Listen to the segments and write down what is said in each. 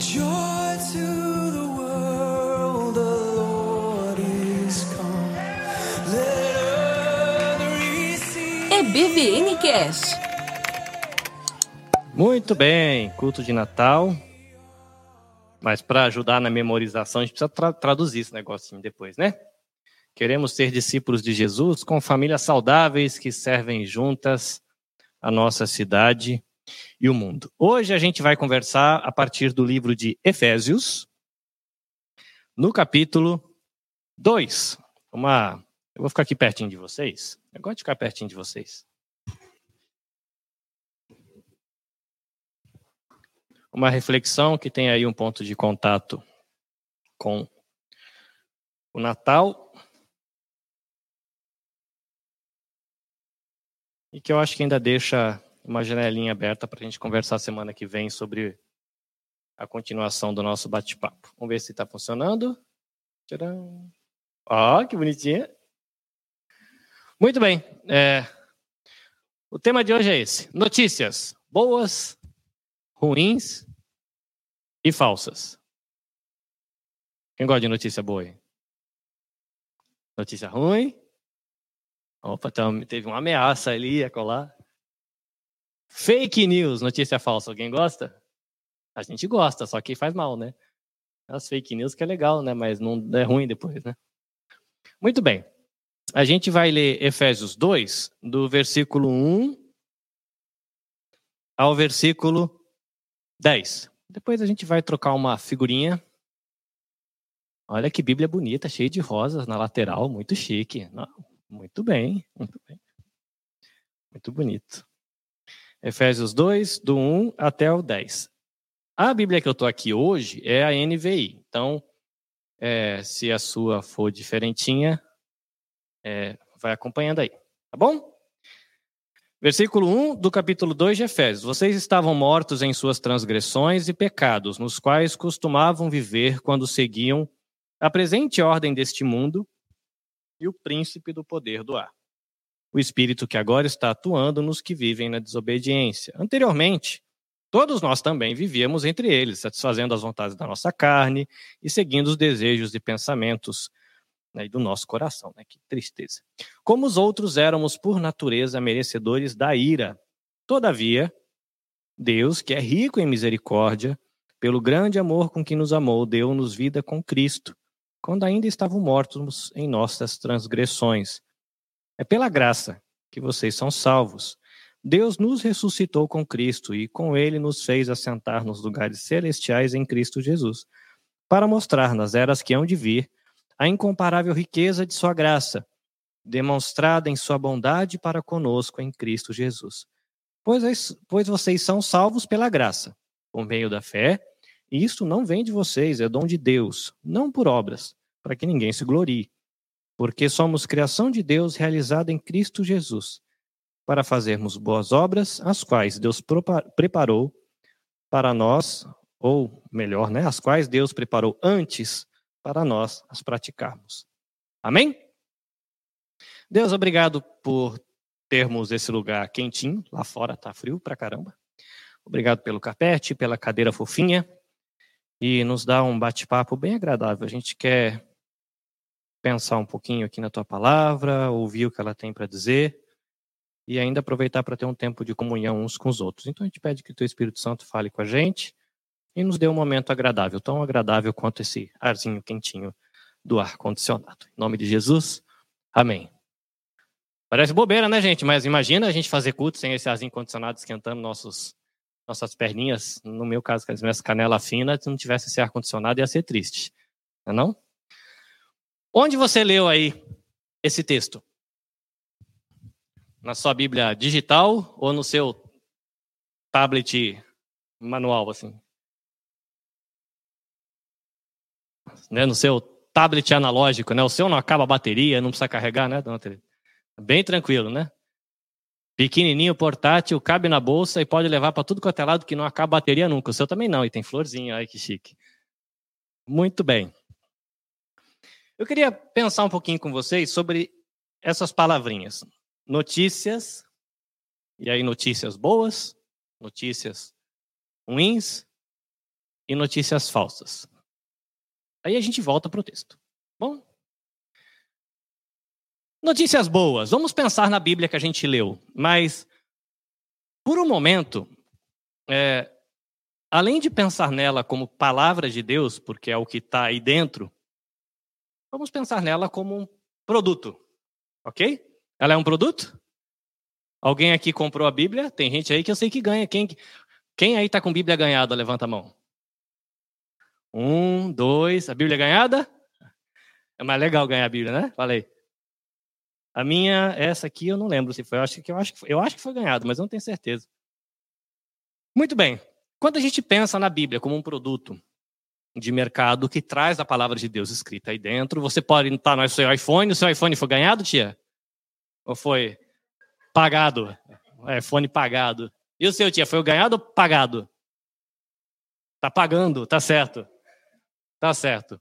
Joy to the world, the Lord is come. Let earth receive. EBVN Cash. Muito bem, culto de Natal. Mas para ajudar na memorização, a gente precisa tra traduzir esse negocinho depois, né? Queremos ser discípulos de Jesus com famílias saudáveis que servem juntas a nossa cidade e o mundo. Hoje a gente vai conversar a partir do livro de Efésios, no capítulo 2. Uma, eu vou ficar aqui pertinho de vocês. Eu gosto de ficar pertinho de vocês. Uma reflexão que tem aí um ponto de contato com o Natal e que eu acho que ainda deixa uma janelinha aberta para a gente conversar semana que vem sobre a continuação do nosso bate-papo. Vamos ver se está funcionando. Tcharam. Ó, que bonitinha. Muito bem. É, o tema de hoje é esse: notícias boas, ruins e falsas. Quem gosta de notícia boa aí? Notícia ruim? Opa, teve uma ameaça ali, ia colar. Fake news, notícia falsa. Alguém gosta? A gente gosta, só que faz mal, né? As fake news que é legal, né? Mas não é ruim depois, né? Muito bem. A gente vai ler Efésios 2, do versículo 1 ao versículo 10. Depois a gente vai trocar uma figurinha. Olha que Bíblia bonita, cheia de rosas na lateral, muito chique. Muito bem, muito bem. Muito bonito. Efésios 2, do 1 até o 10. A Bíblia que eu estou aqui hoje é a NVI. Então, é, se a sua for diferentinha, é, vai acompanhando aí. Tá bom? Versículo 1 do capítulo 2 de Efésios. Vocês estavam mortos em suas transgressões e pecados, nos quais costumavam viver quando seguiam a presente ordem deste mundo e o príncipe do poder do ar o espírito que agora está atuando nos que vivem na desobediência. Anteriormente, todos nós também vivíamos entre eles, satisfazendo as vontades da nossa carne e seguindo os desejos e pensamentos né, do nosso coração. Né? Que tristeza. Como os outros éramos, por natureza, merecedores da ira. Todavia, Deus, que é rico em misericórdia, pelo grande amor com que nos amou, deu-nos vida com Cristo, quando ainda estavam mortos em nossas transgressões. É pela graça que vocês são salvos. Deus nos ressuscitou com Cristo e com ele nos fez assentar nos lugares celestiais em Cristo Jesus, para mostrar nas eras que hão de vir a incomparável riqueza de sua graça, demonstrada em sua bondade para conosco em Cristo Jesus. Pois, pois vocês são salvos pela graça, por meio da fé, e isto não vem de vocês, é dom de Deus, não por obras, para que ninguém se glorie porque somos criação de Deus realizada em Cristo Jesus, para fazermos boas obras, as quais Deus preparou para nós, ou melhor, né, as quais Deus preparou antes para nós as praticarmos. Amém? Deus, obrigado por termos esse lugar quentinho, lá fora tá frio pra caramba. Obrigado pelo carpete, pela cadeira fofinha e nos dá um bate-papo bem agradável. A gente quer pensar um pouquinho aqui na tua palavra, ouvir o que ela tem para dizer e ainda aproveitar para ter um tempo de comunhão uns com os outros. Então a gente pede que o teu Espírito Santo fale com a gente e nos dê um momento agradável, tão agradável quanto esse arzinho quentinho do ar condicionado. Em nome de Jesus. Amém. Parece bobeira, né, gente? Mas imagina a gente fazer culto sem esse arzinho condicionado esquentando nossos nossas perninhas, no meu caso, com as minhas canelas finas, se não tivesse esse ar condicionado ia ser triste. Não é não? Onde você leu aí esse texto? Na sua Bíblia digital ou no seu tablet manual, assim? Né, no seu tablet analógico, né? O seu não acaba a bateria, não precisa carregar, né, dona? Bem tranquilo, né? Pequenininho, portátil, cabe na bolsa e pode levar para tudo quanto é lado que não acaba a bateria nunca. O seu também não, e tem florzinha, ai que chique. Muito bem. Eu queria pensar um pouquinho com vocês sobre essas palavrinhas. Notícias, e aí notícias boas, notícias ruins e notícias falsas. Aí a gente volta para o texto. Bom? Notícias boas. Vamos pensar na Bíblia que a gente leu. Mas, por um momento, é, além de pensar nela como palavra de Deus, porque é o que está aí dentro, vamos pensar nela como um produto. Ok? Ela é um produto? Alguém aqui comprou a Bíblia? Tem gente aí que eu sei que ganha. Quem, quem aí está com Bíblia ganhada? Levanta a mão. Um, dois. A Bíblia é ganhada? É mais legal ganhar a Bíblia, né? Falei. A minha, essa aqui, eu não lembro se foi. Eu acho que, eu acho que, foi, eu acho que foi ganhado, mas eu não tenho certeza. Muito bem. Quando a gente pensa na Bíblia como um produto de mercado que traz a palavra de Deus escrita aí dentro, você pode estar no seu iPhone. O seu iPhone foi ganhado, tia? Ou foi pagado? É, iPhone pagado. E o seu, tia, foi ganhado ou pagado? Tá pagando, tá certo. Tá certo.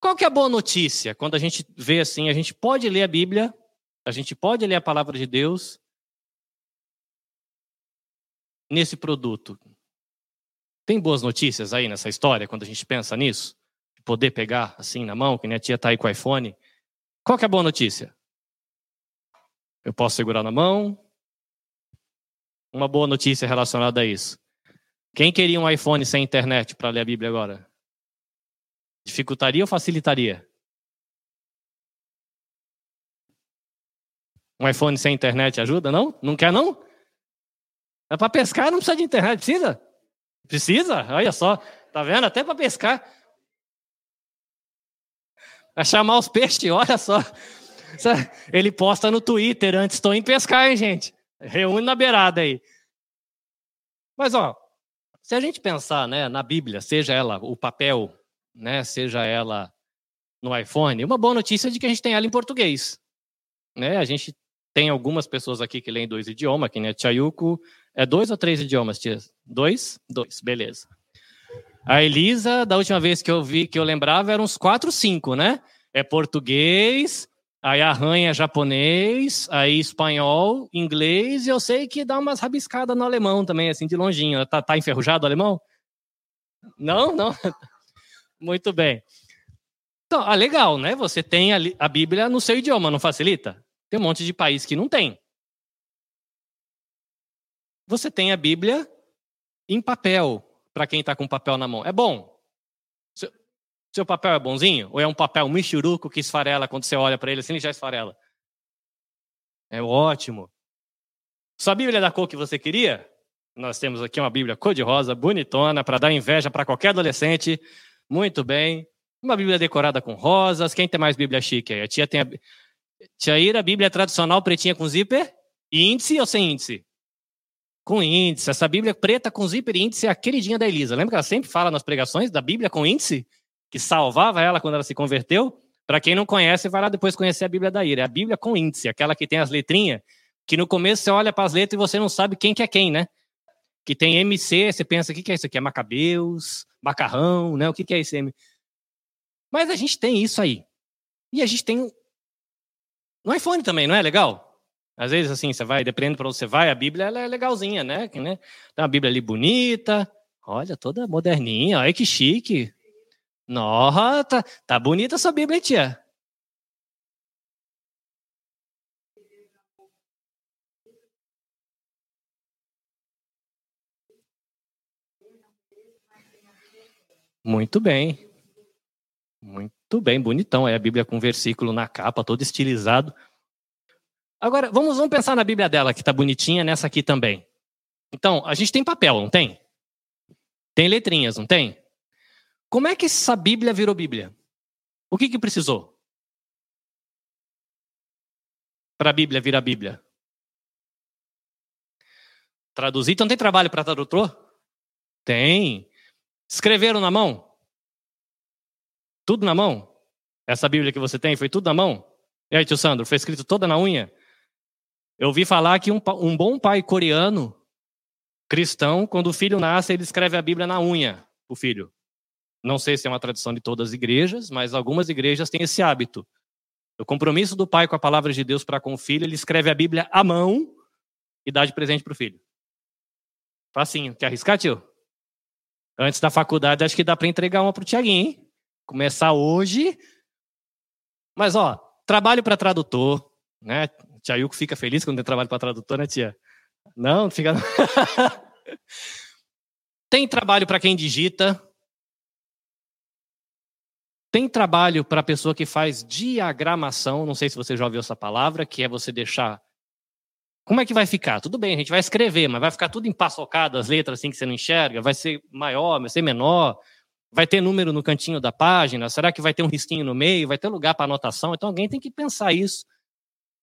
Qual que é a boa notícia? Quando a gente vê assim, a gente pode ler a Bíblia, a gente pode ler a palavra de Deus nesse produto. Tem boas notícias aí nessa história, quando a gente pensa nisso? Poder pegar assim na mão, que nem a tia tá aí com o iPhone. Qual que é a boa notícia? Eu posso segurar na mão. Uma boa notícia relacionada a isso. Quem queria um iPhone sem internet para ler a Bíblia agora? Dificultaria ou facilitaria? Um iPhone sem internet ajuda, não? Não quer, não? É para pescar, não precisa de internet, precisa? Precisa? Olha só, tá vendo? Até para pescar. Para chamar os peixes, olha só. Ele posta no Twitter antes, estou em pescar, hein, gente? Reúne na beirada aí. Mas, ó, se a gente pensar né, na Bíblia, seja ela o papel, né, seja ela no iPhone, uma boa notícia é de que a gente tem ela em português. Né? A gente tem algumas pessoas aqui que leem dois idiomas, que nem a Chayuko. É dois ou três idiomas, tia? Dois? Dois, beleza. A Elisa, da última vez que eu vi, que eu lembrava, eram uns quatro, cinco, né? É português, aí arranha japonês, aí espanhol, inglês, e eu sei que dá umas rabiscadas no alemão também, assim, de longinho. Tá, tá enferrujado o alemão? Não, não. Muito bem. Então, ah, legal, né? Você tem a, a Bíblia no seu idioma, não facilita? Tem um monte de país que não tem. Você tem a Bíblia em papel, para quem está com papel na mão. É bom. Seu, seu, papel é bonzinho? Ou é um papel michuruco que esfarela quando você olha para ele assim, ele já esfarela? É ótimo. Sua Bíblia é da cor que você queria? Nós temos aqui uma Bíblia cor-de-rosa, bonitona, para dar inveja para qualquer adolescente. Muito bem. Uma Bíblia decorada com rosas. Quem tem mais Bíblia chique aí? A tia tem a, Tiaíra, a Bíblia tradicional pretinha com zíper, índice ou sem índice? Com índice. Essa Bíblia preta com zíper índice é a queridinha da Elisa. Lembra que ela sempre fala nas pregações da Bíblia com índice? Que salvava ela quando ela se converteu? Para quem não conhece, vai lá depois conhecer a Bíblia da Ira. É a Bíblia com índice, aquela que tem as letrinhas, que no começo você olha para as letras e você não sabe quem que é quem, né? Que tem MC, você pensa, o que, que é isso aqui? É Macabeus, Macarrão, né? O que, que é esse M? Mas a gente tem isso aí. E a gente tem no iPhone também, não é legal? Às vezes, assim, você vai, dependendo para onde você vai, a Bíblia ela é legalzinha, né? né? Tem uma Bíblia ali bonita, olha, toda moderninha, olha que chique. Nossa, tá, tá bonita essa Bíblia, tia. Muito bem. Muito bem, bonitão. É a Bíblia com versículo na capa, todo estilizado. Agora, vamos, vamos pensar na Bíblia dela, que está bonitinha, nessa aqui também. Então, a gente tem papel, não tem? Tem letrinhas, não tem? Como é que essa Bíblia virou Bíblia? O que, que precisou? Para a Bíblia virar Bíblia? Traduzir, então tem trabalho para tradutor? Tem. Escreveram na mão? Tudo na mão? Essa Bíblia que você tem foi tudo na mão? E aí, tio Sandro, foi escrito toda na unha? Eu ouvi falar que um, um bom pai coreano, cristão, quando o filho nasce, ele escreve a Bíblia na unha, o filho. Não sei se é uma tradição de todas as igrejas, mas algumas igrejas têm esse hábito. O compromisso do pai com a palavra de Deus para com o filho, ele escreve a Bíblia à mão e dá de presente para o filho. Facinho. Quer arriscar, tio? Antes da faculdade, acho que dá para entregar uma para o Tiaguinho? Começar hoje. Mas, ó, trabalho para tradutor, né? Tia Yuko fica feliz quando tem trabalho para tradutor, né, tia? Não, fica. tem trabalho para quem digita. Tem trabalho para a pessoa que faz diagramação. Não sei se você já ouviu essa palavra, que é você deixar como é que vai ficar? Tudo bem, a gente vai escrever, mas vai ficar tudo empaçocado, as letras assim que você não enxerga? Vai ser maior, vai ser menor? Vai ter número no cantinho da página? Será que vai ter um risquinho no meio? Vai ter lugar para anotação? Então alguém tem que pensar isso.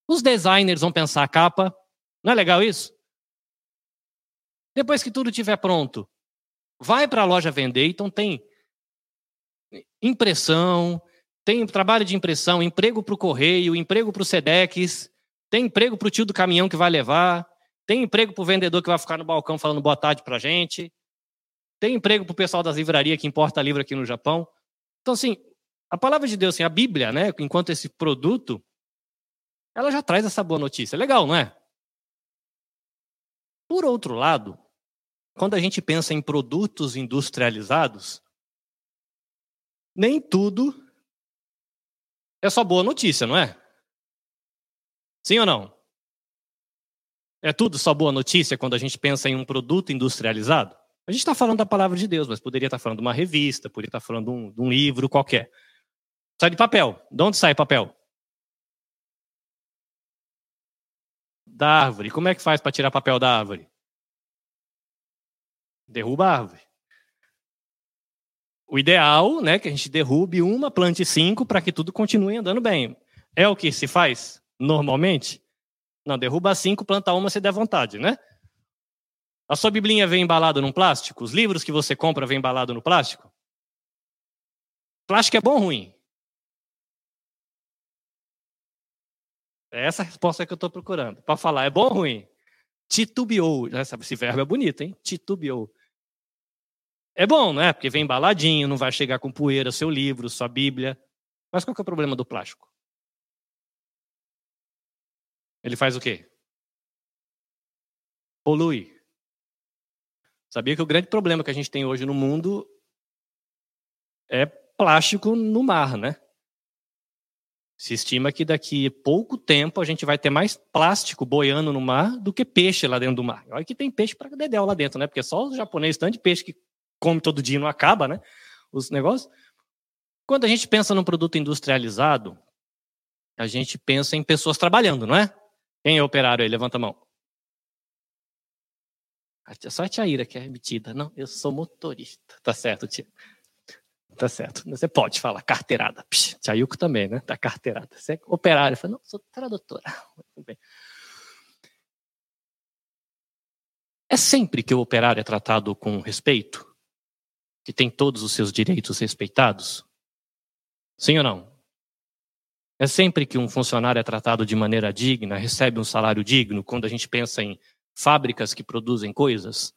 Os designers vão pensar a capa. Não é legal isso? Depois que tudo estiver pronto, vai para a loja vender. Então tem impressão, tem trabalho de impressão, emprego para o correio, emprego para o SEDEX, tem emprego para o tio do caminhão que vai levar. Tem emprego para o vendedor que vai ficar no balcão falando boa tarde para a gente. Tem emprego para o pessoal das livrarias que importa livro aqui no Japão. Então, assim, a palavra de Deus, assim, a Bíblia, né, enquanto esse produto, ela já traz essa boa notícia. Legal, não é? Por outro lado, quando a gente pensa em produtos industrializados, nem tudo é só boa notícia, não é? Sim ou não? É tudo só boa notícia quando a gente pensa em um produto industrializado? A gente está falando da palavra de Deus, mas poderia estar tá falando de uma revista, poderia estar tá falando de um, de um livro qualquer. Sai de papel. De onde sai papel? Da árvore. Como é que faz para tirar papel da árvore? Derruba a árvore. O ideal, né, que a gente derrube uma, plante cinco para que tudo continue andando bem. É o que se faz? normalmente? Não, derruba cinco, planta uma se der vontade, né? A sua biblinha vem embalada num plástico? Os livros que você compra vêm embalados no plástico? Plástico é bom ou ruim? É essa resposta que eu estou procurando. Para falar, é bom ou ruim? Titubeou. Esse verbo é bonito, hein? Titubeou. É bom, não é? Porque vem embaladinho, não vai chegar com poeira seu livro, sua Bíblia. Mas qual que é o problema do plástico? Ele faz o quê? Polui. Sabia que o grande problema que a gente tem hoje no mundo é plástico no mar, né? Se estima que daqui a pouco tempo a gente vai ter mais plástico boiando no mar do que peixe lá dentro do mar. Olha que tem peixe para dedéu lá dentro, né? Porque só os japoneses tanto de peixe que come todo dia e não acaba, né? Os negócios. Quando a gente pensa num produto industrializado, a gente pensa em pessoas trabalhando, não é? Quem é operário aí? Levanta a mão. Só a tia Ira que é metida. Não, eu sou motorista. Tá certo, tia. Tá certo. Você pode falar carteirada. Psh, tia Yuko também, né? Tá carteirada. Você é operário. Fala, não, sou tradutora. É sempre que o operário é tratado com respeito? Que tem todos os seus direitos respeitados? Sim ou não? É sempre que um funcionário é tratado de maneira digna, recebe um salário digno, quando a gente pensa em fábricas que produzem coisas.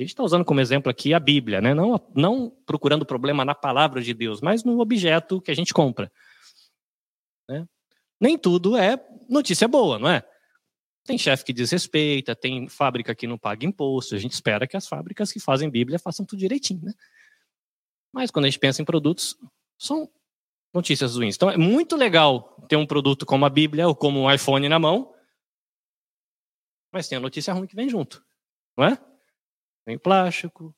A gente está usando como exemplo aqui a Bíblia, né? não, não procurando problema na palavra de Deus, mas no objeto que a gente compra. Né? Nem tudo é notícia boa, não é? Tem chefe que desrespeita, tem fábrica que não paga imposto. A gente espera que as fábricas que fazem Bíblia façam tudo direitinho, né? Mas quando a gente pensa em produtos, são notícias ruins. Então é muito legal ter um produto como a Bíblia ou como um iPhone na mão, mas tem a notícia ruim que vem junto, não é? Tem plástico,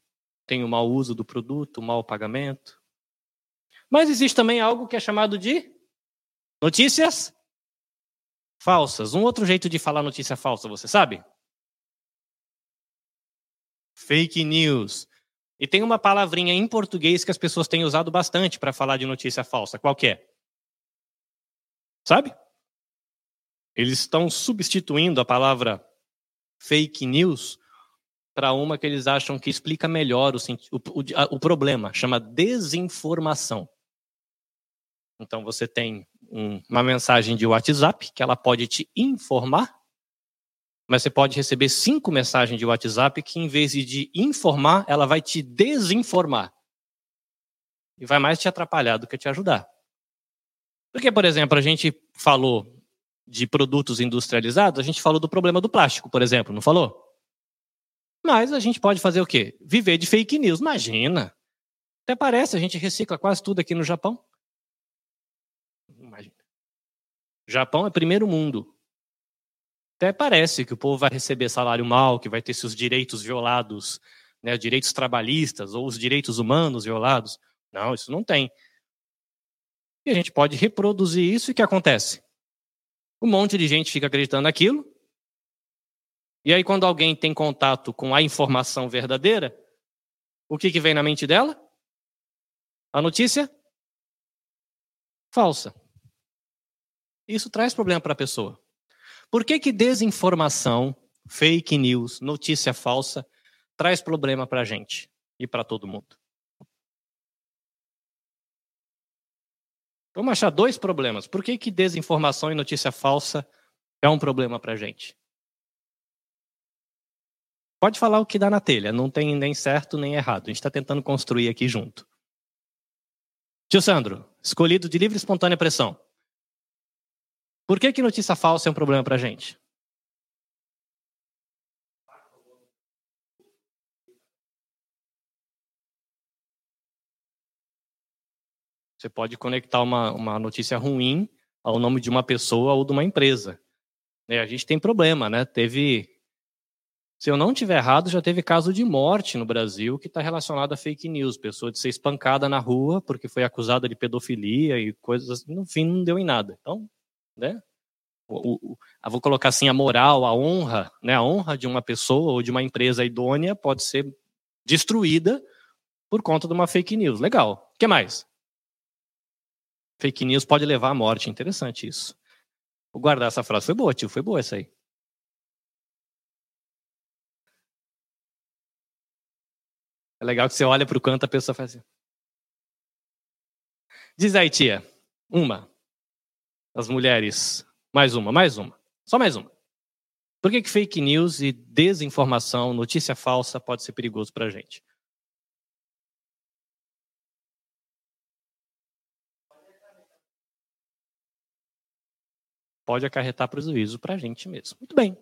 tem o mau uso do produto, o mau pagamento. Mas existe também algo que é chamado de notícias falsas. Um outro jeito de falar notícia falsa, você sabe? Fake news. E tem uma palavrinha em português que as pessoas têm usado bastante para falar de notícia falsa. Qual que é? Sabe? Eles estão substituindo a palavra fake news para uma que eles acham que explica melhor o, o, o, problema, chama desinformação. Então você tem um, uma mensagem de WhatsApp que ela pode te informar mas você pode receber cinco mensagens de WhatsApp que, em vez de informar, ela vai te desinformar. E vai mais te atrapalhar do que te ajudar. Porque, por exemplo, a gente falou de produtos industrializados, a gente falou do problema do plástico, por exemplo, não falou? Mas a gente pode fazer o quê? Viver de fake news. Imagina. Até parece, a gente recicla quase tudo aqui no Japão. Imagina. Japão é primeiro mundo. Até parece que o povo vai receber salário mal, que vai ter seus direitos violados, né, direitos trabalhistas ou os direitos humanos violados. Não, isso não tem. E a gente pode reproduzir isso e o que acontece? Um monte de gente fica acreditando naquilo. E aí, quando alguém tem contato com a informação verdadeira, o que, que vem na mente dela? A notícia falsa. Isso traz problema para a pessoa. Por que, que desinformação, fake news, notícia falsa traz problema para a gente e para todo mundo? Vamos achar dois problemas. Por que, que desinformação e notícia falsa é um problema para a gente? Pode falar o que dá na telha, não tem nem certo nem errado. A gente está tentando construir aqui junto. Tio Sandro, escolhido de livre e espontânea pressão. Por que, que notícia falsa é um problema para a gente? Você pode conectar uma, uma notícia ruim ao nome de uma pessoa ou de uma empresa. É, a gente tem problema, né? Teve, se eu não tiver errado, já teve caso de morte no Brasil que está relacionado a fake news. Pessoa de ser espancada na rua porque foi acusada de pedofilia e coisas assim. No fim, não deu em nada. Então, né? O, o, vou colocar assim, a moral, a honra, né? A honra de uma pessoa ou de uma empresa idônea pode ser destruída por conta de uma fake news. Legal. O que mais? Fake news pode levar à morte. Interessante isso. Vou guardar essa frase. Foi boa, tio. Foi boa essa aí. É legal que você olha para o canto a pessoa faz assim. Diz aí, tia. Uma. As mulheres. Mais uma, mais uma. Só mais uma. Por que, que fake news e desinformação, notícia falsa, pode ser perigoso para a gente? pode acarretar prejuízo para a gente mesmo. Muito bem.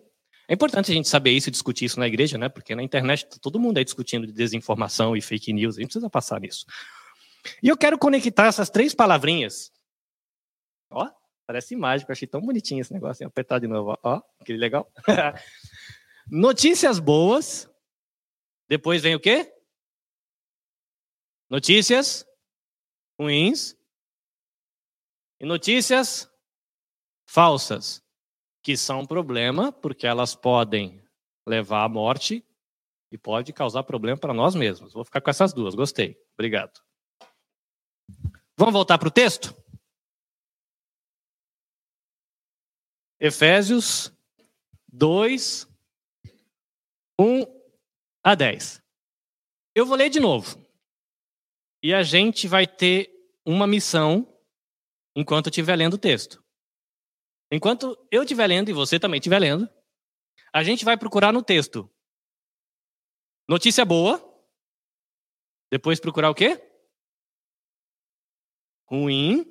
É importante a gente saber isso e discutir isso na igreja, né? Porque na internet tá todo mundo aí discutindo de desinformação e fake news, a gente precisa passar nisso. E eu quero conectar essas três palavrinhas. Ó, parece mágico, achei tão bonitinho esse negócio. Apertar de novo, ó, que legal. Notícias boas. Depois vem o quê? Notícias ruins. E notícias falsas, que são um problema porque elas podem levar à morte e pode causar problema para nós mesmos. Vou ficar com essas duas, gostei. Obrigado. Vamos voltar para o texto? Efésios 2, 1 a 10. Eu vou ler de novo. E a gente vai ter uma missão enquanto eu estiver lendo o texto. Enquanto eu estiver lendo e você também estiver lendo, a gente vai procurar no texto notícia boa, depois procurar o quê? Ruim.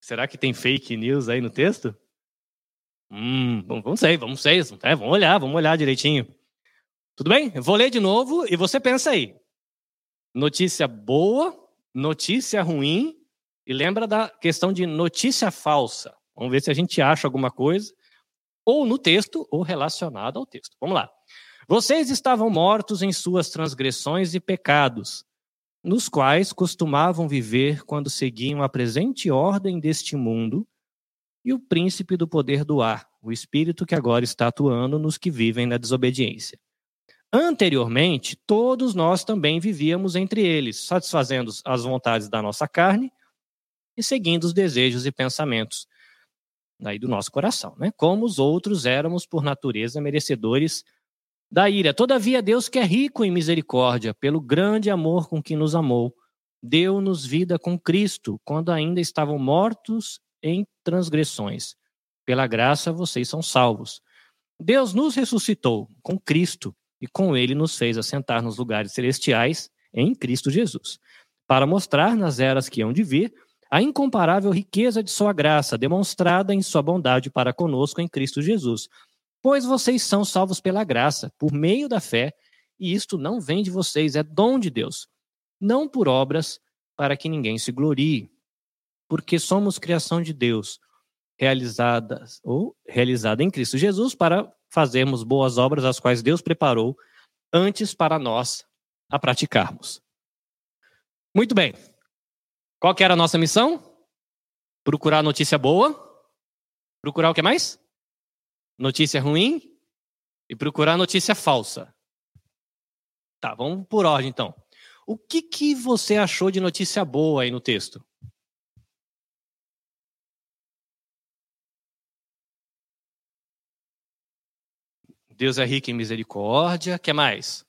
Será que tem fake news aí no texto? Hum, vamos ver, vamos ver, é, vamos olhar, vamos olhar direitinho. Tudo bem? Eu vou ler de novo e você pensa aí. Notícia boa, notícia ruim e lembra da questão de notícia falsa. Vamos ver se a gente acha alguma coisa, ou no texto, ou relacionado ao texto. Vamos lá. Vocês estavam mortos em suas transgressões e pecados, nos quais costumavam viver quando seguiam a presente ordem deste mundo e o príncipe do poder do ar, o espírito que agora está atuando nos que vivem na desobediência. Anteriormente, todos nós também vivíamos entre eles, satisfazendo as vontades da nossa carne e seguindo os desejos e pensamentos daí do nosso coração, né? Como os outros éramos por natureza merecedores da ira. Todavia Deus que é rico em misericórdia, pelo grande amor com que nos amou, deu-nos vida com Cristo, quando ainda estavam mortos em transgressões. Pela graça vocês são salvos. Deus nos ressuscitou com Cristo e com ele nos fez assentar nos lugares celestiais em Cristo Jesus, para mostrar nas eras que hão de vir a incomparável riqueza de sua graça, demonstrada em sua bondade para conosco em Cristo Jesus. Pois vocês são salvos pela graça, por meio da fé, e isto não vem de vocês, é dom de Deus, não por obras, para que ninguém se glorie. Porque somos criação de Deus, realizadas ou realizada em Cristo Jesus para fazermos boas obras as quais Deus preparou antes para nós a praticarmos. Muito bem. Qual que era a nossa missão? Procurar notícia boa. Procurar o que mais? Notícia ruim. E procurar notícia falsa. Tá, vamos por ordem então. O que, que você achou de notícia boa aí no texto? Deus é rico em misericórdia. O que mais?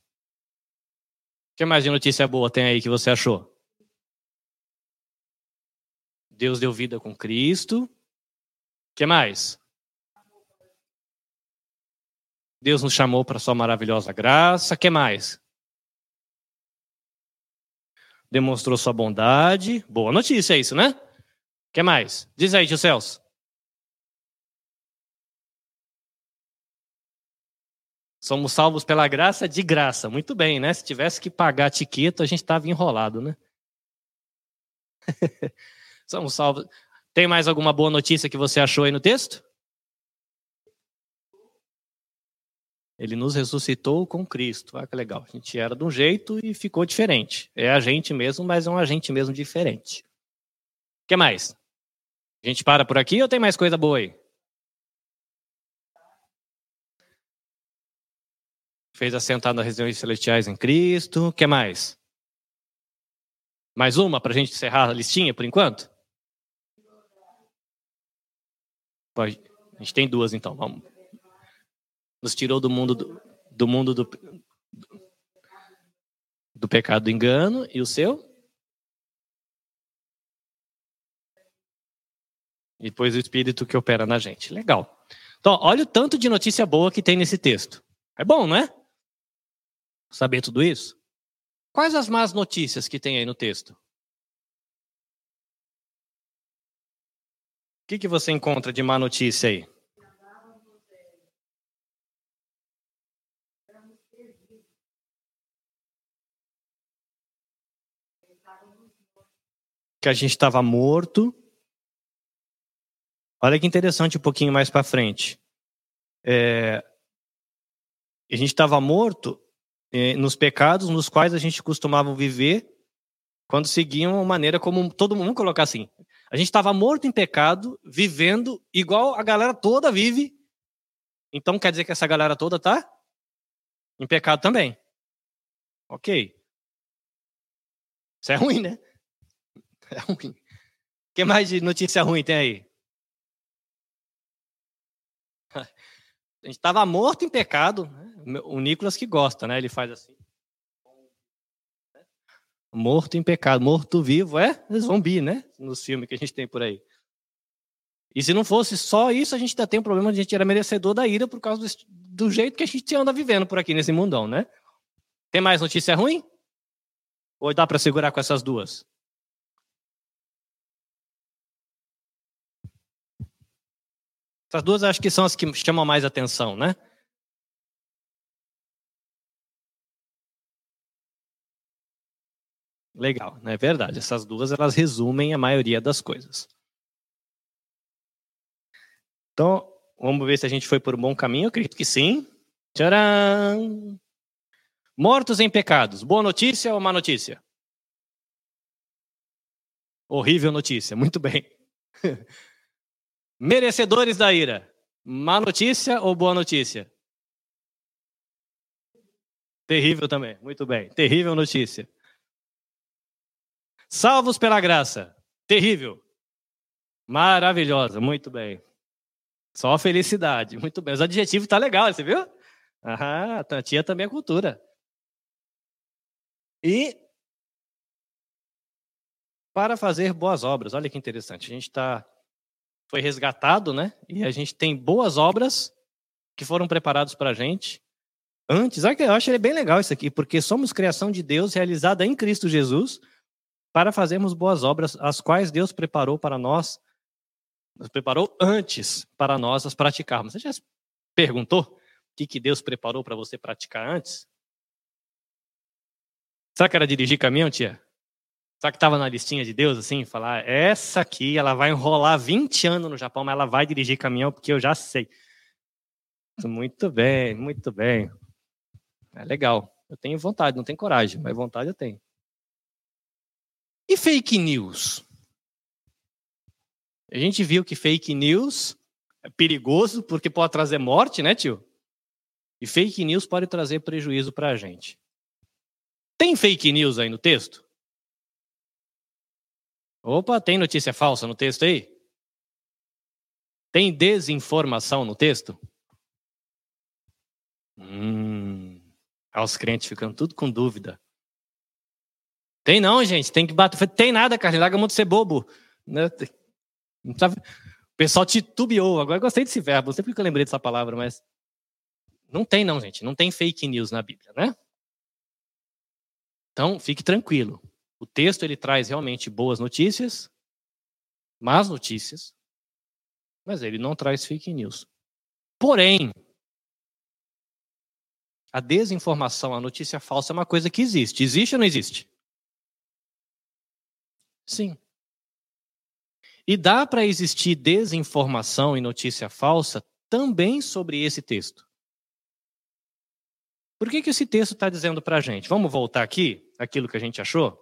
O que mais de notícia boa tem aí que você achou? Deus deu vida com Cristo. Que mais? Deus nos chamou para sua maravilhosa graça. Que mais? Demonstrou sua bondade. Boa notícia isso, né? Que mais? Diz aí, tio Celso. Somos salvos pela graça de graça. Muito bem, né? Se tivesse que pagar a etiqueta, a gente estava enrolado, né? Somos salvos. Tem mais alguma boa notícia que você achou aí no texto? Ele nos ressuscitou com Cristo. Olha que legal. A gente era de um jeito e ficou diferente. É a gente mesmo, mas é um agente mesmo diferente. O que mais? A gente para por aqui ou tem mais coisa boa aí? fez assentar nas regiões celestiais em Cristo. O que mais? Mais uma para a gente encerrar a listinha por enquanto? Pode. A gente tem duas então. Vamos. Nos tirou do mundo do, do mundo do, do pecado do engano e o seu? E depois o Espírito que opera na gente. Legal. Então, olha o tanto de notícia boa que tem nesse texto. É bom, não é? saber tudo isso? Quais as más notícias que tem aí no texto? Que, que você encontra de má notícia aí? Que a gente estava morto. Olha que interessante um pouquinho mais para frente. É, a gente estava morto eh, nos pecados nos quais a gente costumava viver quando seguiam a maneira como todo mundo, vamos colocar assim, a gente estava morto em pecado, vivendo igual a galera toda vive. Então quer dizer que essa galera toda tá em pecado também. Ok. Isso é ruim, né? É ruim. O que mais de notícia ruim tem aí? A gente estava morto em pecado. Né? O Nicolas que gosta, né? Ele faz assim. Morto em pecado, morto vivo, é zumbi, né? Nos filmes que a gente tem por aí. E se não fosse só isso, a gente ainda tem um problema de a gente era merecedor da ira por causa do, do jeito que a gente anda vivendo por aqui nesse mundão, né? Tem mais notícia ruim? Ou dá para segurar com essas duas? Essas duas acho que são as que chamam mais atenção, né? Legal, é verdade. Essas duas elas resumem a maioria das coisas. Então, vamos ver se a gente foi por um bom caminho. Eu acredito que sim. Tcharam! Mortos em pecados. Boa notícia ou má notícia? Horrível notícia. Muito bem. Merecedores da ira. Má notícia ou boa notícia? Terrível também. Muito bem. Terrível notícia. Salvos pela graça. Terrível. Maravilhosa. Muito bem. Só felicidade. Muito bem. Os adjetivos tá legal, você viu? Ah, tia também é cultura. E para fazer boas obras. Olha que interessante. A gente está foi resgatado, né? E a gente tem boas obras que foram preparadas para a gente antes. Eu acho bem legal isso aqui, porque somos criação de Deus realizada em Cristo Jesus para fazermos boas obras, as quais Deus preparou para nós, nos preparou antes para nós as praticarmos. Você já perguntou o que, que Deus preparou para você praticar antes? Será que era dirigir caminhão, tia? Será que estava na listinha de Deus, assim, falar, essa aqui, ela vai enrolar 20 anos no Japão, mas ela vai dirigir caminhão porque eu já sei. Muito bem, muito bem. É legal. Eu tenho vontade, não tenho coragem, mas vontade eu tenho. E fake news? A gente viu que fake news é perigoso porque pode trazer morte, né, tio? E fake news pode trazer prejuízo para a gente. Tem fake news aí no texto? Opa, tem notícia falsa no texto aí? Tem desinformação no texto? Hum, os crentes ficando tudo com dúvida. Tem não, gente, tem que bater. Tem nada, Carlinhos, larga muito de ser bobo. Né? O pessoal titubeou. Agora eu gostei desse verbo, não sei porque eu lembrei dessa palavra, mas. Não tem, não, gente. Não tem fake news na Bíblia, né? Então, fique tranquilo. O texto ele traz realmente boas notícias, más notícias, mas ele não traz fake news. Porém, a desinformação, a notícia falsa é uma coisa que existe. Existe ou não existe? Sim. E dá para existir desinformação e notícia falsa também sobre esse texto. Por que, que esse texto está dizendo para a gente? Vamos voltar aqui, aquilo que a gente achou?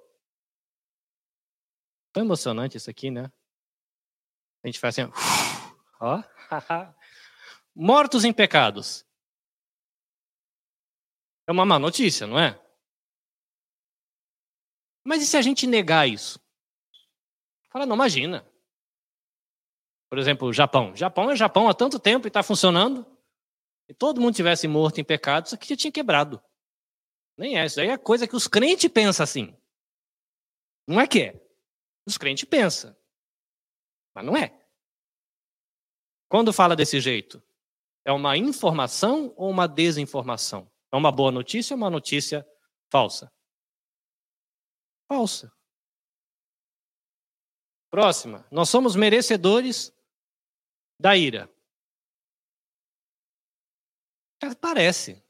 Tão emocionante isso aqui, né? A gente faz assim, ó. Mortos em pecados. É uma má notícia, não é? Mas e se a gente negar isso? Fala, não, imagina. Por exemplo, o Japão. Japão é Japão há tanto tempo e está funcionando. E todo mundo tivesse morto em pecado, isso aqui já tinha quebrado. Nem é. Isso aí é coisa que os crentes pensam assim. Não é que é. Os crentes pensam. Mas não é. Quando fala desse jeito, é uma informação ou uma desinformação? É uma boa notícia ou uma notícia falsa? Falsa. Próxima. Nós somos merecedores da ira. Parece.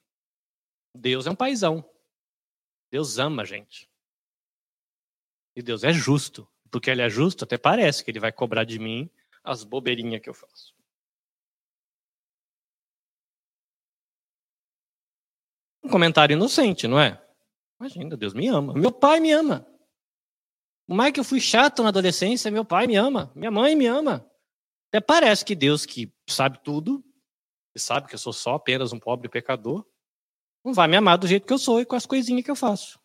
Deus é um paizão. Deus ama a gente. E Deus é justo. Porque ele é justo, até parece que ele vai cobrar de mim as bobeirinhas que eu faço. Um comentário inocente, não é? Imagina, Deus me ama. Meu pai me ama. O mais que eu fui chato na adolescência, meu pai me ama. Minha mãe me ama. Até parece que Deus, que sabe tudo, e sabe que eu sou só apenas um pobre pecador, não vai me amar do jeito que eu sou e com as coisinhas que eu faço.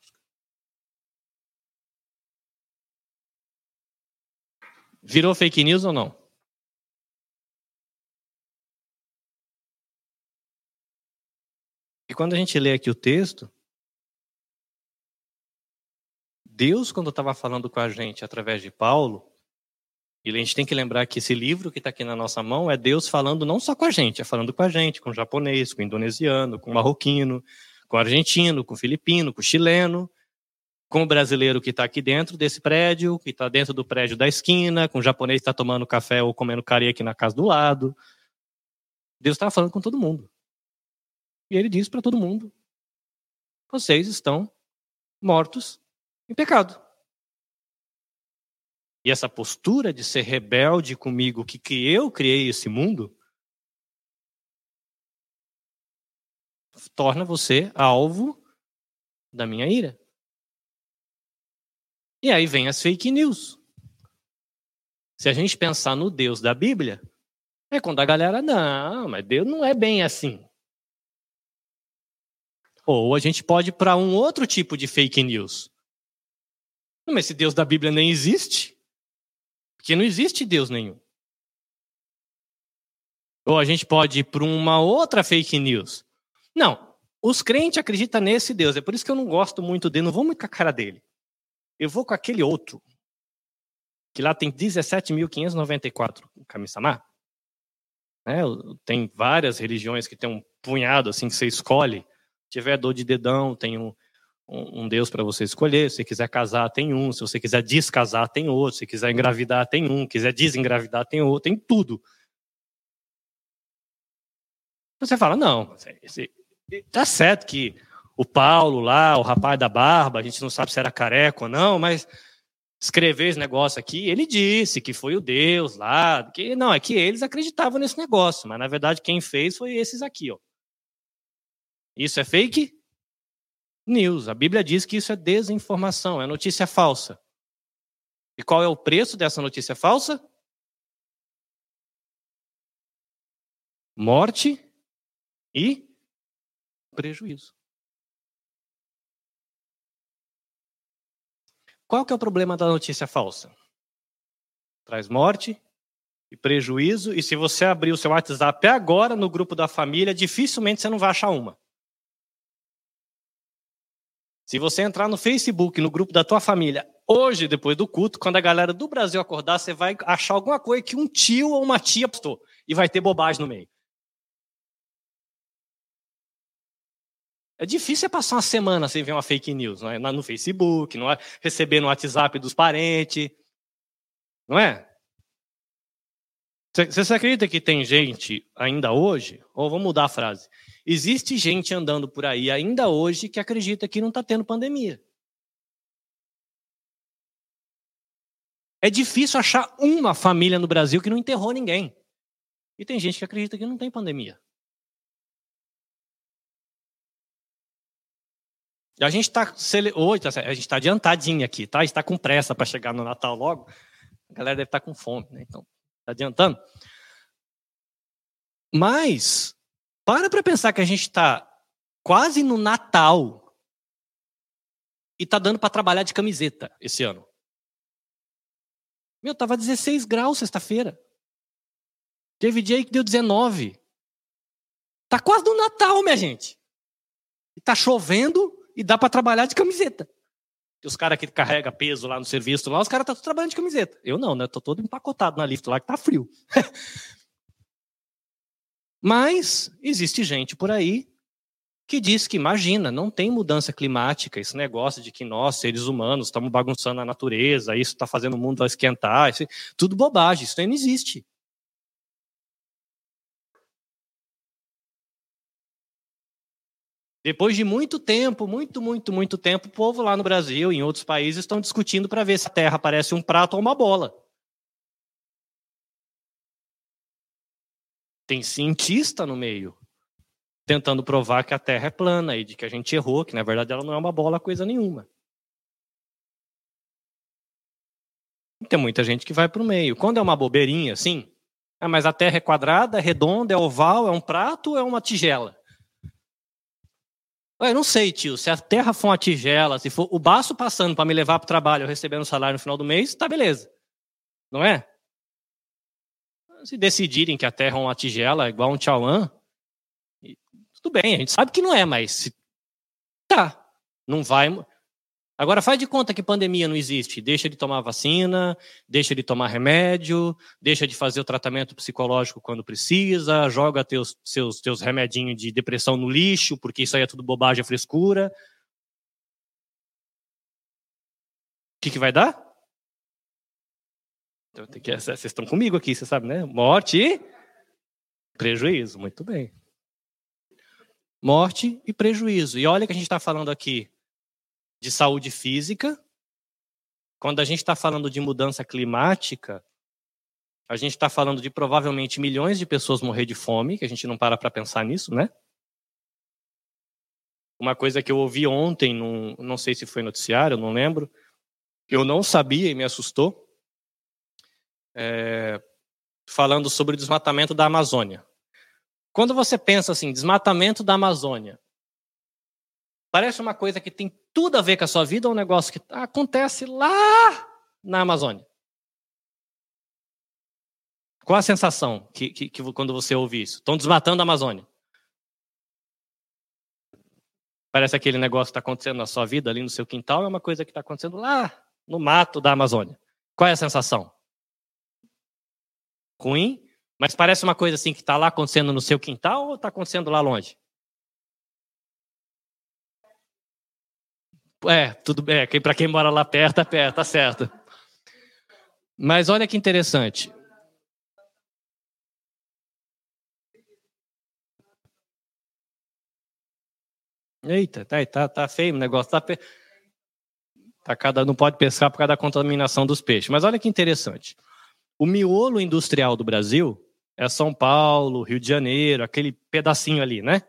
Virou fake news ou não? E quando a gente lê aqui o texto, Deus, quando estava falando com a gente através de Paulo, e a gente tem que lembrar que esse livro que está aqui na nossa mão é Deus falando não só com a gente, é falando com a gente, com o japonês, com o indonesiano, com o marroquino, com o argentino, com o filipino, com o chileno, com o brasileiro que está aqui dentro desse prédio, que está dentro do prédio da esquina, com o japonês que está tomando café ou comendo cari aqui na casa do lado. Deus está falando com todo mundo. E ele diz para todo mundo: vocês estão mortos em pecado. E essa postura de ser rebelde comigo, que, que eu criei esse mundo, torna você alvo da minha ira. E aí vem as fake news. Se a gente pensar no Deus da Bíblia, é quando a galera, não, mas Deus não é bem assim. Ou a gente pode ir para um outro tipo de fake news. Mas esse Deus da Bíblia nem existe. Porque não existe Deus nenhum. Ou a gente pode ir para uma outra fake news. Não, os crentes acreditam nesse Deus. É por isso que eu não gosto muito dele, não vou muito com a cara dele. Eu vou com aquele outro. Que lá tem 17.594 Kami-sama. É, tem várias religiões que tem um punhado assim que você escolhe tiver dor de dedão, tem um, um, Deus para você escolher. Se você quiser casar, tem um. Se você quiser descasar, tem outro. Se quiser engravidar, tem um. Se quiser desengravidar, tem outro. Tem tudo. Você fala, não, esse, tá certo que o Paulo lá, o rapaz da barba, a gente não sabe se era careca ou não, mas escrever esse negócio aqui, ele disse que foi o Deus lá, que não, é que eles acreditavam nesse negócio, mas na verdade quem fez foi esses aqui, ó. Isso é fake news. A Bíblia diz que isso é desinformação, é notícia falsa. E qual é o preço dessa notícia falsa? Morte e prejuízo. Qual que é o problema da notícia falsa? Traz morte e prejuízo, e se você abrir o seu WhatsApp agora no grupo da família, dificilmente você não vai achar uma. Se você entrar no Facebook, no grupo da tua família, hoje, depois do culto, quando a galera do Brasil acordar, você vai achar alguma coisa que um tio ou uma tia postou, e vai ter bobagem no meio. É difícil passar uma semana sem ver uma fake news, não é? no Facebook, não é? receber no WhatsApp dos parentes, não é? Você acredita que tem gente ainda hoje? Ou vamos mudar a frase. Existe gente andando por aí ainda hoje que acredita que não está tendo pandemia. É difícil achar uma família no Brasil que não enterrou ninguém. E tem gente que acredita que não tem pandemia. A gente está hoje, tá a gente está adiantadinho aqui, tá? Está com pressa para chegar no Natal logo. A galera deve estar tá com fome, né? Então, adiantando. Mas, para para pensar que a gente está quase no Natal e está dando para trabalhar de camiseta esse ano. Meu, tava 16 graus sexta-feira. Teve dia que deu 19. Tá quase no Natal, minha gente. E tá chovendo e dá para trabalhar de camiseta. Os caras que carrega peso lá no serviço, lá, os caras estão tá trabalhando de camiseta. Eu não, né? Tô todo empacotado na lift lá que tá frio. Mas existe gente por aí que diz que, imagina, não tem mudança climática, esse negócio de que nós, seres humanos, estamos bagunçando a natureza, isso está fazendo o mundo esquentar, isso, tudo bobagem, isso não existe. Depois de muito tempo, muito, muito, muito tempo, o povo lá no Brasil e em outros países estão discutindo para ver se a Terra parece um prato ou uma bola. Tem cientista no meio tentando provar que a Terra é plana e de que a gente errou, que na verdade ela não é uma bola coisa nenhuma. Tem muita gente que vai para o meio. Quando é uma bobeirinha assim, ah, mas a Terra é quadrada, é redonda, é oval, é um prato ou é uma tigela? Eu não sei, tio. Se a terra for uma tigela, se for o baço passando para me levar para o trabalho, eu recebendo salário no final do mês, tá beleza. Não é? Se decidirem que a terra é uma tigela, igual um tchauã, tudo bem, a gente sabe que não é, mas tá. Não vai. Agora faz de conta que pandemia não existe. Deixa de tomar vacina, deixa de tomar remédio, deixa de fazer o tratamento psicológico quando precisa, joga teus, seus, teus remedinhos de depressão no lixo, porque isso aí é tudo bobagem, é frescura. O que, que vai dar? Então, que, vocês estão comigo aqui, você sabe, né? Morte e prejuízo. Muito bem. Morte e prejuízo. E olha que a gente está falando aqui de saúde física. Quando a gente está falando de mudança climática, a gente está falando de provavelmente milhões de pessoas morrer de fome, que a gente não para para pensar nisso, né? Uma coisa que eu ouvi ontem, num, não sei se foi noticiário, não lembro, eu não sabia e me assustou, é, falando sobre o desmatamento da Amazônia. Quando você pensa assim, desmatamento da Amazônia, Parece uma coisa que tem tudo a ver com a sua vida ou um negócio que acontece lá na Amazônia. Qual a sensação que, que, que quando você ouve isso? Estão desmatando a Amazônia. Parece aquele negócio que está acontecendo na sua vida, ali no seu quintal, é uma coisa que está acontecendo lá no mato da Amazônia. Qual é a sensação? Ruim? Mas parece uma coisa assim que está lá acontecendo no seu quintal ou está acontecendo lá longe? É, tudo bem. É, para quem mora lá perto, é perto, tá certo. Mas olha que interessante. Eita, tá, tá, tá feio o negócio. Tá, tá cada, não pode pescar por causa da contaminação dos peixes. Mas olha que interessante. O miolo industrial do Brasil é São Paulo, Rio de Janeiro, aquele pedacinho ali, né?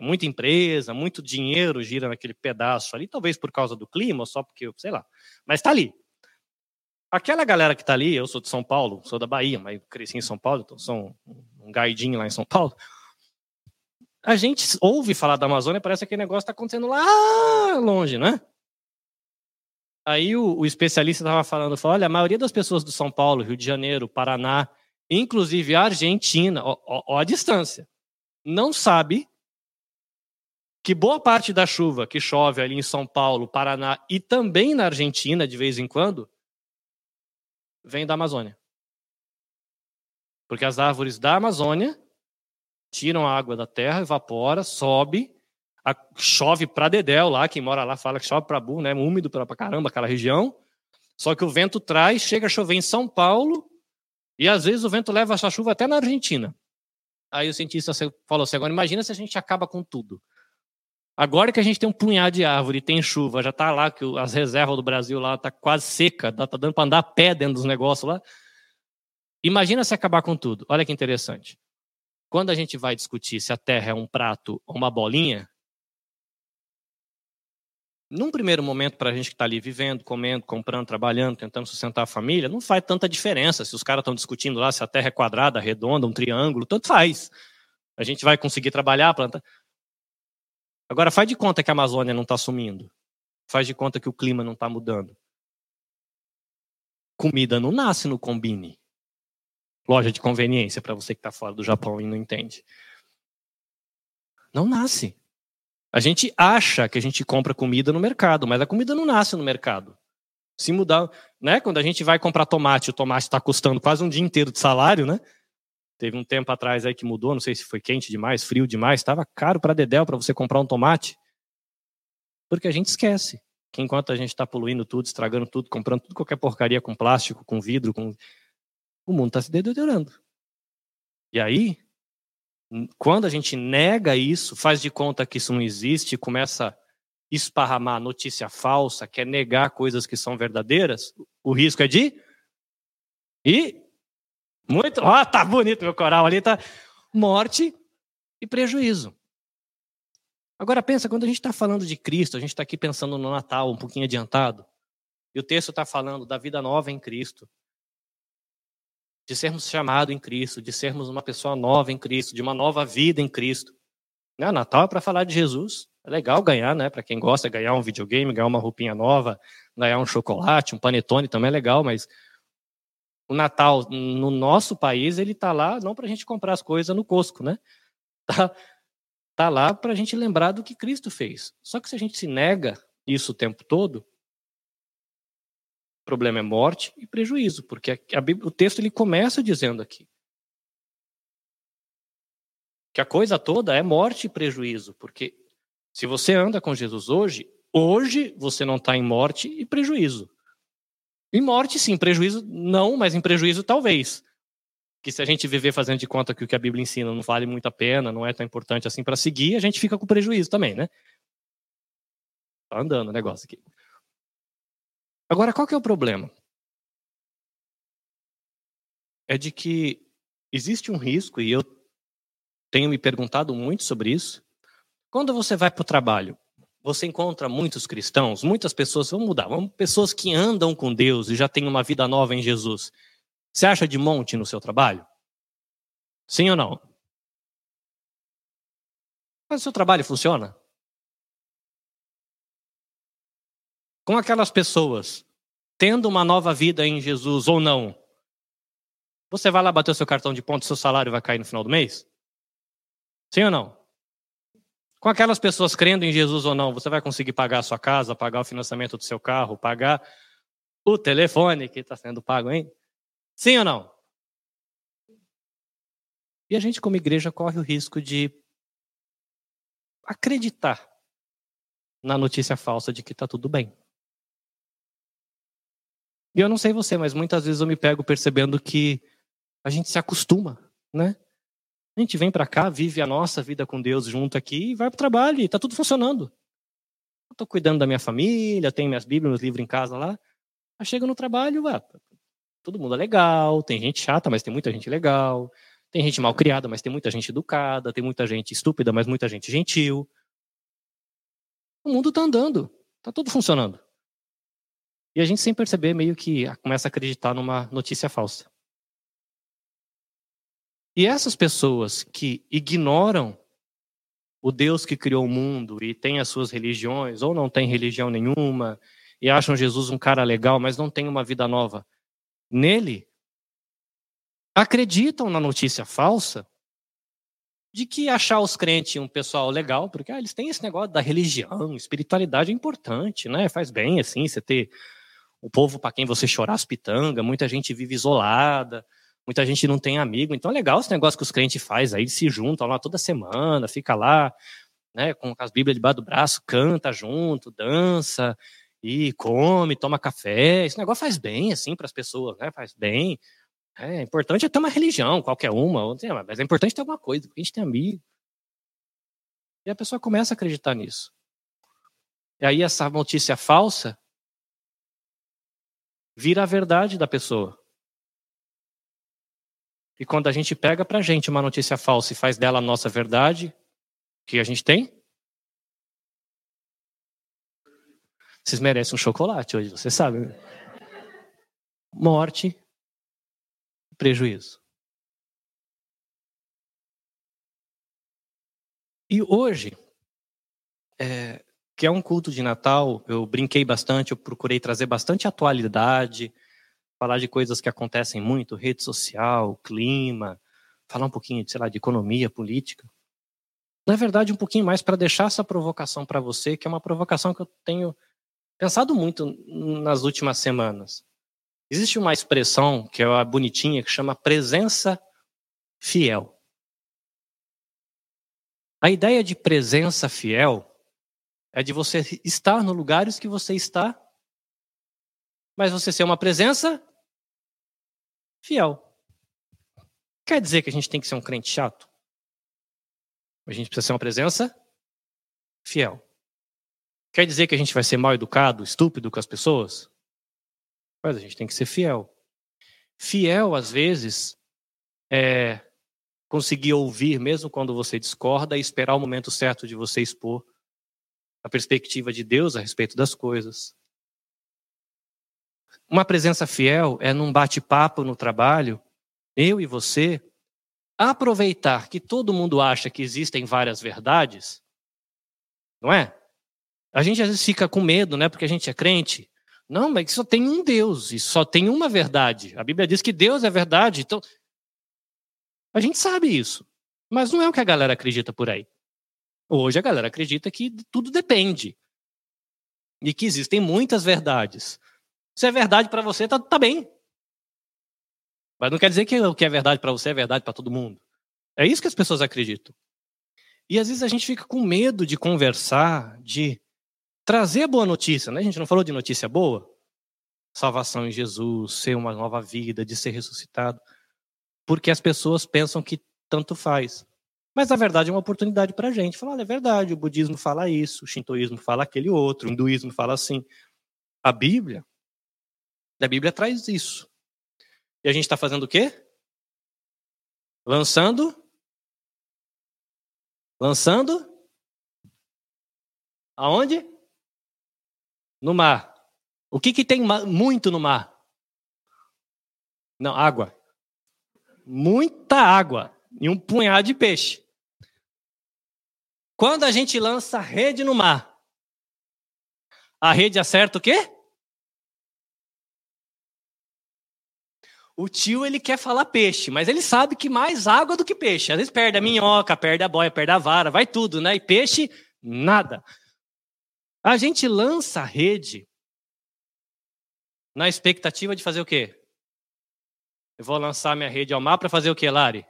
Muita empresa, muito dinheiro gira naquele pedaço ali, talvez por causa do clima, só porque, sei lá. Mas está ali. Aquela galera que está ali, eu sou de São Paulo, sou da Bahia, mas cresci em São Paulo, então sou um, um gaidinho lá em São Paulo a gente ouve falar da Amazônia, parece que aquele negócio está acontecendo lá longe, né? Aí o, o especialista estava falando, falou, olha, a maioria das pessoas do São Paulo, Rio de Janeiro, Paraná, inclusive a Argentina, ó, ó, ó a distância, não sabe que boa parte da chuva que chove ali em São Paulo, Paraná e também na Argentina, de vez em quando, vem da Amazônia. Porque as árvores da Amazônia tiram a água da terra, evapora, sobe, a, chove para Dedéu lá, quem mora lá fala que chove para Bu, né? Úmido para caramba aquela região. Só que o vento traz, chega a chover em São Paulo, e às vezes o vento leva essa chuva até na Argentina. Aí o cientista falou assim: agora imagina se a gente acaba com tudo. Agora que a gente tem um punhado de árvore, tem chuva, já está lá, que as reservas do Brasil lá tá quase seca, tá, tá dando para andar a pé dentro dos negócios lá. Imagina se acabar com tudo. Olha que interessante. Quando a gente vai discutir se a Terra é um prato ou uma bolinha, num primeiro momento, para a gente que está ali vivendo, comendo, comprando, trabalhando, tentando sustentar a família, não faz tanta diferença se os caras estão discutindo lá se a Terra é quadrada, redonda, um triângulo, tanto faz. A gente vai conseguir trabalhar, plantar. Agora, faz de conta que a Amazônia não está sumindo. Faz de conta que o clima não está mudando. Comida não nasce no combine loja de conveniência, para você que está fora do Japão e não entende. Não nasce. A gente acha que a gente compra comida no mercado, mas a comida não nasce no mercado. Se mudar, né? Quando a gente vai comprar tomate, o tomate está custando quase um dia inteiro de salário, né? Teve um tempo atrás aí que mudou, não sei se foi quente demais, frio demais, estava caro para dedéu para você comprar um tomate. Porque a gente esquece que enquanto a gente está poluindo tudo, estragando tudo, comprando tudo qualquer porcaria com plástico, com vidro, com o mundo está se deteriorando. E aí, quando a gente nega isso, faz de conta que isso não existe, começa a esparramar notícia falsa, quer negar coisas que são verdadeiras, o risco é de. E. Muito. Ó, tá bonito meu coral ali, tá. Morte e prejuízo. Agora pensa, quando a gente está falando de Cristo, a gente está aqui pensando no Natal, um pouquinho adiantado, e o texto está falando da vida nova em Cristo de sermos chamados em Cristo, de sermos uma pessoa nova em Cristo, de uma nova vida em Cristo. Né? Natal é para falar de Jesus. É legal ganhar, né? Para quem gosta, ganhar um videogame, ganhar uma roupinha nova, ganhar um chocolate, um panetone também é legal, mas o Natal no nosso país ele tá lá não para a gente comprar as coisas no Costco, né? Tá, tá lá para a gente lembrar do que Cristo fez. Só que se a gente se nega isso o tempo todo, problema é morte e prejuízo, porque a, Bíblia, o texto ele começa dizendo aqui que a coisa toda é morte e prejuízo, porque se você anda com Jesus hoje, hoje você não está em morte e prejuízo. Em morte, sim, prejuízo não, mas em prejuízo talvez. Que se a gente viver fazendo de conta que o que a Bíblia ensina não vale muito a pena, não é tão importante assim para seguir, a gente fica com prejuízo também, né? Tá andando o negócio aqui. Agora, qual que é o problema? É de que existe um risco, e eu tenho me perguntado muito sobre isso. Quando você vai para o trabalho, você encontra muitos cristãos, muitas pessoas, vamos mudar, vamos, pessoas que andam com Deus e já têm uma vida nova em Jesus. Você acha de monte no seu trabalho? Sim ou não? Mas o seu trabalho funciona? com aquelas pessoas, tendo uma nova vida em Jesus ou não, você vai lá bater o seu cartão de ponto, seu salário vai cair no final do mês? Sim ou não? Com aquelas pessoas crendo em Jesus ou não, você vai conseguir pagar a sua casa, pagar o financiamento do seu carro, pagar o telefone que está sendo pago, hein? Sim ou não? E a gente, como igreja, corre o risco de acreditar na notícia falsa de que está tudo bem. E eu não sei você, mas muitas vezes eu me pego percebendo que a gente se acostuma, né? A gente vem para cá, vive a nossa vida com Deus junto aqui e vai para o trabalho e tá tudo funcionando. Tô cuidando da minha família, tenho minhas Bíblias, meus livros em casa lá. Aí chego no trabalho, ué, todo mundo é legal, tem gente chata, mas tem muita gente legal. Tem gente mal criada, mas tem muita gente educada, tem muita gente estúpida, mas muita gente gentil. O mundo está andando, está tudo funcionando. E a gente, sem perceber, meio que começa a acreditar numa notícia falsa. E essas pessoas que ignoram o Deus que criou o mundo e tem as suas religiões, ou não tem religião nenhuma, e acham Jesus um cara legal, mas não tem uma vida nova nele, acreditam na notícia falsa de que achar os crentes um pessoal legal, porque ah, eles têm esse negócio da religião, espiritualidade é importante, né? Faz bem assim, você ter o povo para quem você chorar as pitangas, muita gente vive isolada, muita gente não tem amigo, então é legal esse negócio que os crentes faz aí, se juntam lá toda semana, fica lá, né, com as Bíblias debaixo do braço, canta junto, dança e come, toma café. Esse negócio faz bem assim para as pessoas, né? Faz bem. É, importante é ter uma religião, qualquer uma, mas é importante ter alguma coisa, porque a gente tem amigo. E a pessoa começa a acreditar nisso. E aí essa notícia falsa vira a verdade da pessoa. E quando a gente pega pra gente uma notícia falsa e faz dela a nossa verdade, o que a gente tem? Vocês merecem um chocolate hoje, você sabe. Né? Morte, prejuízo. E hoje, é, que é um culto de Natal, eu brinquei bastante, eu procurei trazer bastante atualidade, falar de coisas que acontecem muito, rede social, clima, falar um pouquinho, sei lá, de economia, política. Na verdade, um pouquinho mais para deixar essa provocação para você, que é uma provocação que eu tenho pensado muito nas últimas semanas. Existe uma expressão que é a bonitinha que chama presença fiel. A ideia de presença fiel é de você estar no lugares que você está, mas você ser uma presença fiel. Quer dizer que a gente tem que ser um crente chato? A gente precisa ser uma presença fiel. Quer dizer que a gente vai ser mal educado, estúpido com as pessoas? Mas a gente tem que ser fiel. Fiel, às vezes, é conseguir ouvir, mesmo quando você discorda, e esperar o momento certo de você expor a perspectiva de Deus a respeito das coisas. Uma presença fiel é num bate-papo no trabalho, eu e você, aproveitar que todo mundo acha que existem várias verdades, não é? A gente às vezes fica com medo, né? Porque a gente é crente. Não, mas só tem um Deus e só tem uma verdade. A Bíblia diz que Deus é verdade. Então, a gente sabe isso. Mas não é o que a galera acredita por aí. Hoje a galera acredita que tudo depende. E que existem muitas verdades. Se é verdade para você, tá, tá bem. Mas não quer dizer que o que é verdade para você é verdade para todo mundo. É isso que as pessoas acreditam. E às vezes a gente fica com medo de conversar, de trazer boa notícia, né? A gente não falou de notícia boa? Salvação em Jesus, ser uma nova vida, de ser ressuscitado. Porque as pessoas pensam que tanto faz. Mas na verdade é uma oportunidade para a gente falar, é verdade, o budismo fala isso, o shintoísmo fala aquele outro, o hinduísmo fala assim. A Bíblia, a Bíblia traz isso. E a gente está fazendo o quê? Lançando. Lançando. Aonde? no mar. O que, que tem muito no mar? Não, água. Muita água e um punhado de peixe. Quando a gente lança rede no mar, a rede acerta o quê? O tio ele quer falar peixe, mas ele sabe que mais água do que peixe. Às vezes perde a minhoca, perde a boia, perde a vara, vai tudo, né? E peixe, nada. A gente lança a rede na expectativa de fazer o quê? Eu vou lançar minha rede ao mar para fazer o quê, Lari?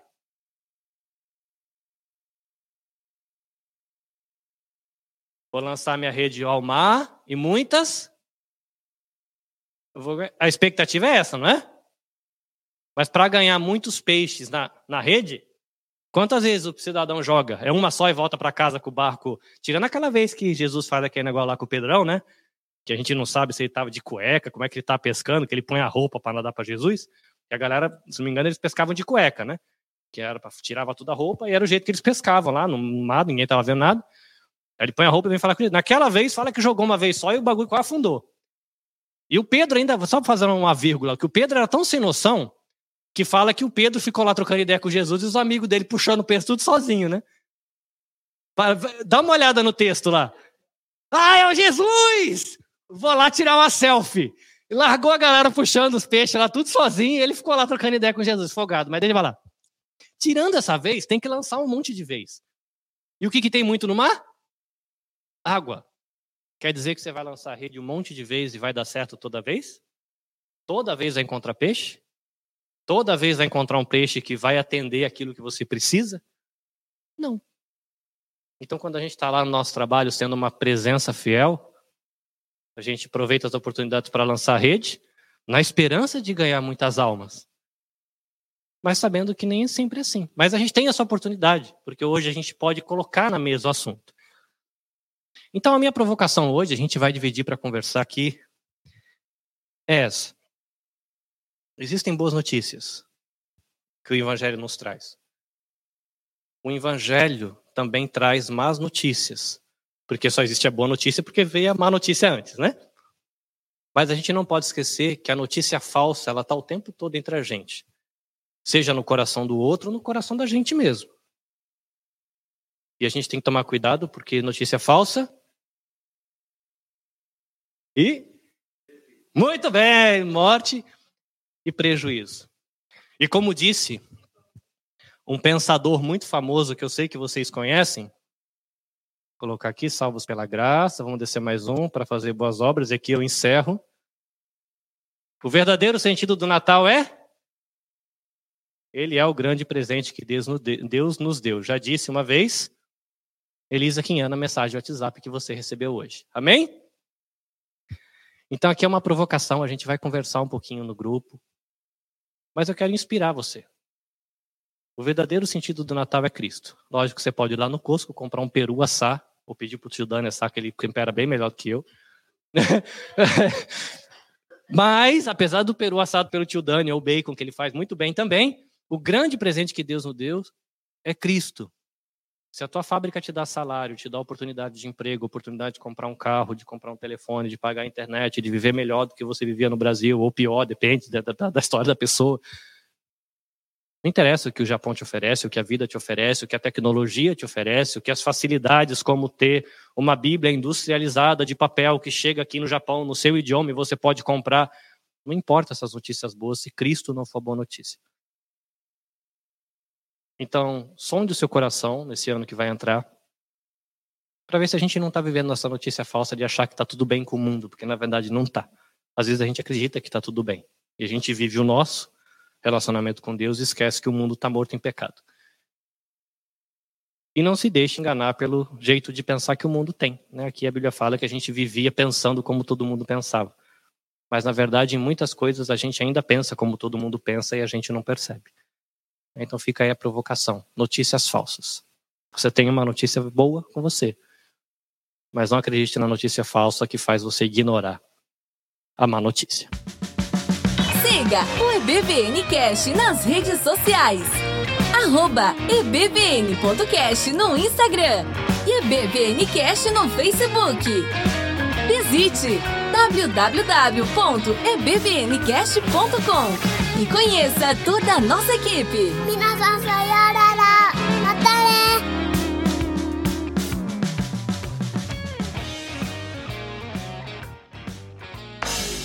Vou lançar minha rede ao mar e muitas. Vou... A expectativa é essa, não é? Mas para ganhar muitos peixes na, na rede, Quantas vezes o cidadão joga? É uma só e volta para casa com o barco. Tirando aquela vez que Jesus faz aquele negócio lá com o Pedrão, né? Que a gente não sabe se ele estava de cueca, como é que ele tá pescando, que ele põe a roupa para nadar para Jesus. E a galera, se não me engano, eles pescavam de cueca, né? Que era para tirava toda a roupa e era o jeito que eles pescavam lá, no mar, ninguém tava vendo nada. Aí ele põe a roupa e vem falar com ele. Naquela vez, fala que jogou uma vez só e o bagulho quase afundou. E o Pedro ainda, só fazer uma vírgula, que o Pedro era tão sem noção que fala que o Pedro ficou lá trocando ideia com Jesus e os amigos dele puxando o peso tudo sozinho, né? Dá uma olhada no texto lá. Ah, é o Jesus! Vou lá tirar uma selfie. Largou a galera puxando os peixes lá, tudo sozinho, e ele ficou lá trocando ideia com Jesus, folgado. Mas ele vai lá. Tirando essa vez, tem que lançar um monte de vez. E o que, que tem muito no mar? Água. Quer dizer que você vai lançar a rede um monte de vezes e vai dar certo toda vez? Toda vez vai encontrar peixe? Toda vez vai encontrar um peixe que vai atender aquilo que você precisa? Não. Então, quando a gente está lá no nosso trabalho sendo uma presença fiel, a gente aproveita as oportunidades para lançar a rede, na esperança de ganhar muitas almas. Mas sabendo que nem é sempre assim. Mas a gente tem essa oportunidade, porque hoje a gente pode colocar na mesa o assunto. Então, a minha provocação hoje, a gente vai dividir para conversar aqui, é essa. Existem boas notícias que o Evangelho nos traz. O Evangelho também traz más notícias, porque só existe a boa notícia porque veio a má notícia antes, né? Mas a gente não pode esquecer que a notícia falsa, ela está o tempo todo entre a gente. Seja no coração do outro ou no coração da gente mesmo. E a gente tem que tomar cuidado porque notícia falsa e muito bem, morte e prejuízo. E como disse um pensador muito famoso que eu sei que vocês conhecem, vou colocar aqui, salvos pela graça, vamos descer mais um para fazer boas obras, e aqui eu encerro. O verdadeiro sentido do Natal é ele é o grande presente que Deus nos deu. Já disse uma vez, Elisa Quinhana, mensagem WhatsApp que você recebeu hoje. Amém? Então aqui é uma provocação, a gente vai conversar um pouquinho no grupo. Mas eu quero inspirar você. O verdadeiro sentido do Natal é Cristo. Lógico que você pode ir lá no Costco comprar um peru assar, ou pedir para o tio Dani assar, que ele tempera bem melhor do que eu. Mas, apesar do peru assado pelo tio Dani, ou bacon, que ele faz muito bem também, o grande presente que Deus nos deu é Cristo. Se a tua fábrica te dá salário, te dá oportunidade de emprego, oportunidade de comprar um carro, de comprar um telefone, de pagar a internet, de viver melhor do que você vivia no Brasil, ou pior, depende da, da, da história da pessoa. Não interessa o que o Japão te oferece, o que a vida te oferece, o que a tecnologia te oferece, o que as facilidades, como ter uma Bíblia industrializada de papel que chega aqui no Japão, no seu idioma, e você pode comprar. Não importa essas notícias boas se Cristo não for boa notícia. Então, sonde o seu coração nesse ano que vai entrar, para ver se a gente não está vivendo essa notícia falsa de achar que está tudo bem com o mundo, porque na verdade não está. Às vezes a gente acredita que está tudo bem. E a gente vive o nosso relacionamento com Deus e esquece que o mundo está morto em pecado. E não se deixe enganar pelo jeito de pensar que o mundo tem. Né? Aqui a Bíblia fala que a gente vivia pensando como todo mundo pensava. Mas na verdade, em muitas coisas a gente ainda pensa como todo mundo pensa e a gente não percebe. Então fica aí a provocação. Notícias falsas. Você tem uma notícia boa com você. Mas não acredite na notícia falsa que faz você ignorar a má notícia. Siga o EBVNcast nas redes sociais. Arroba ebbn.cast no Instagram e EBVNcast no Facebook. Visite www.ebbncast.com e conheça toda a nossa equipe.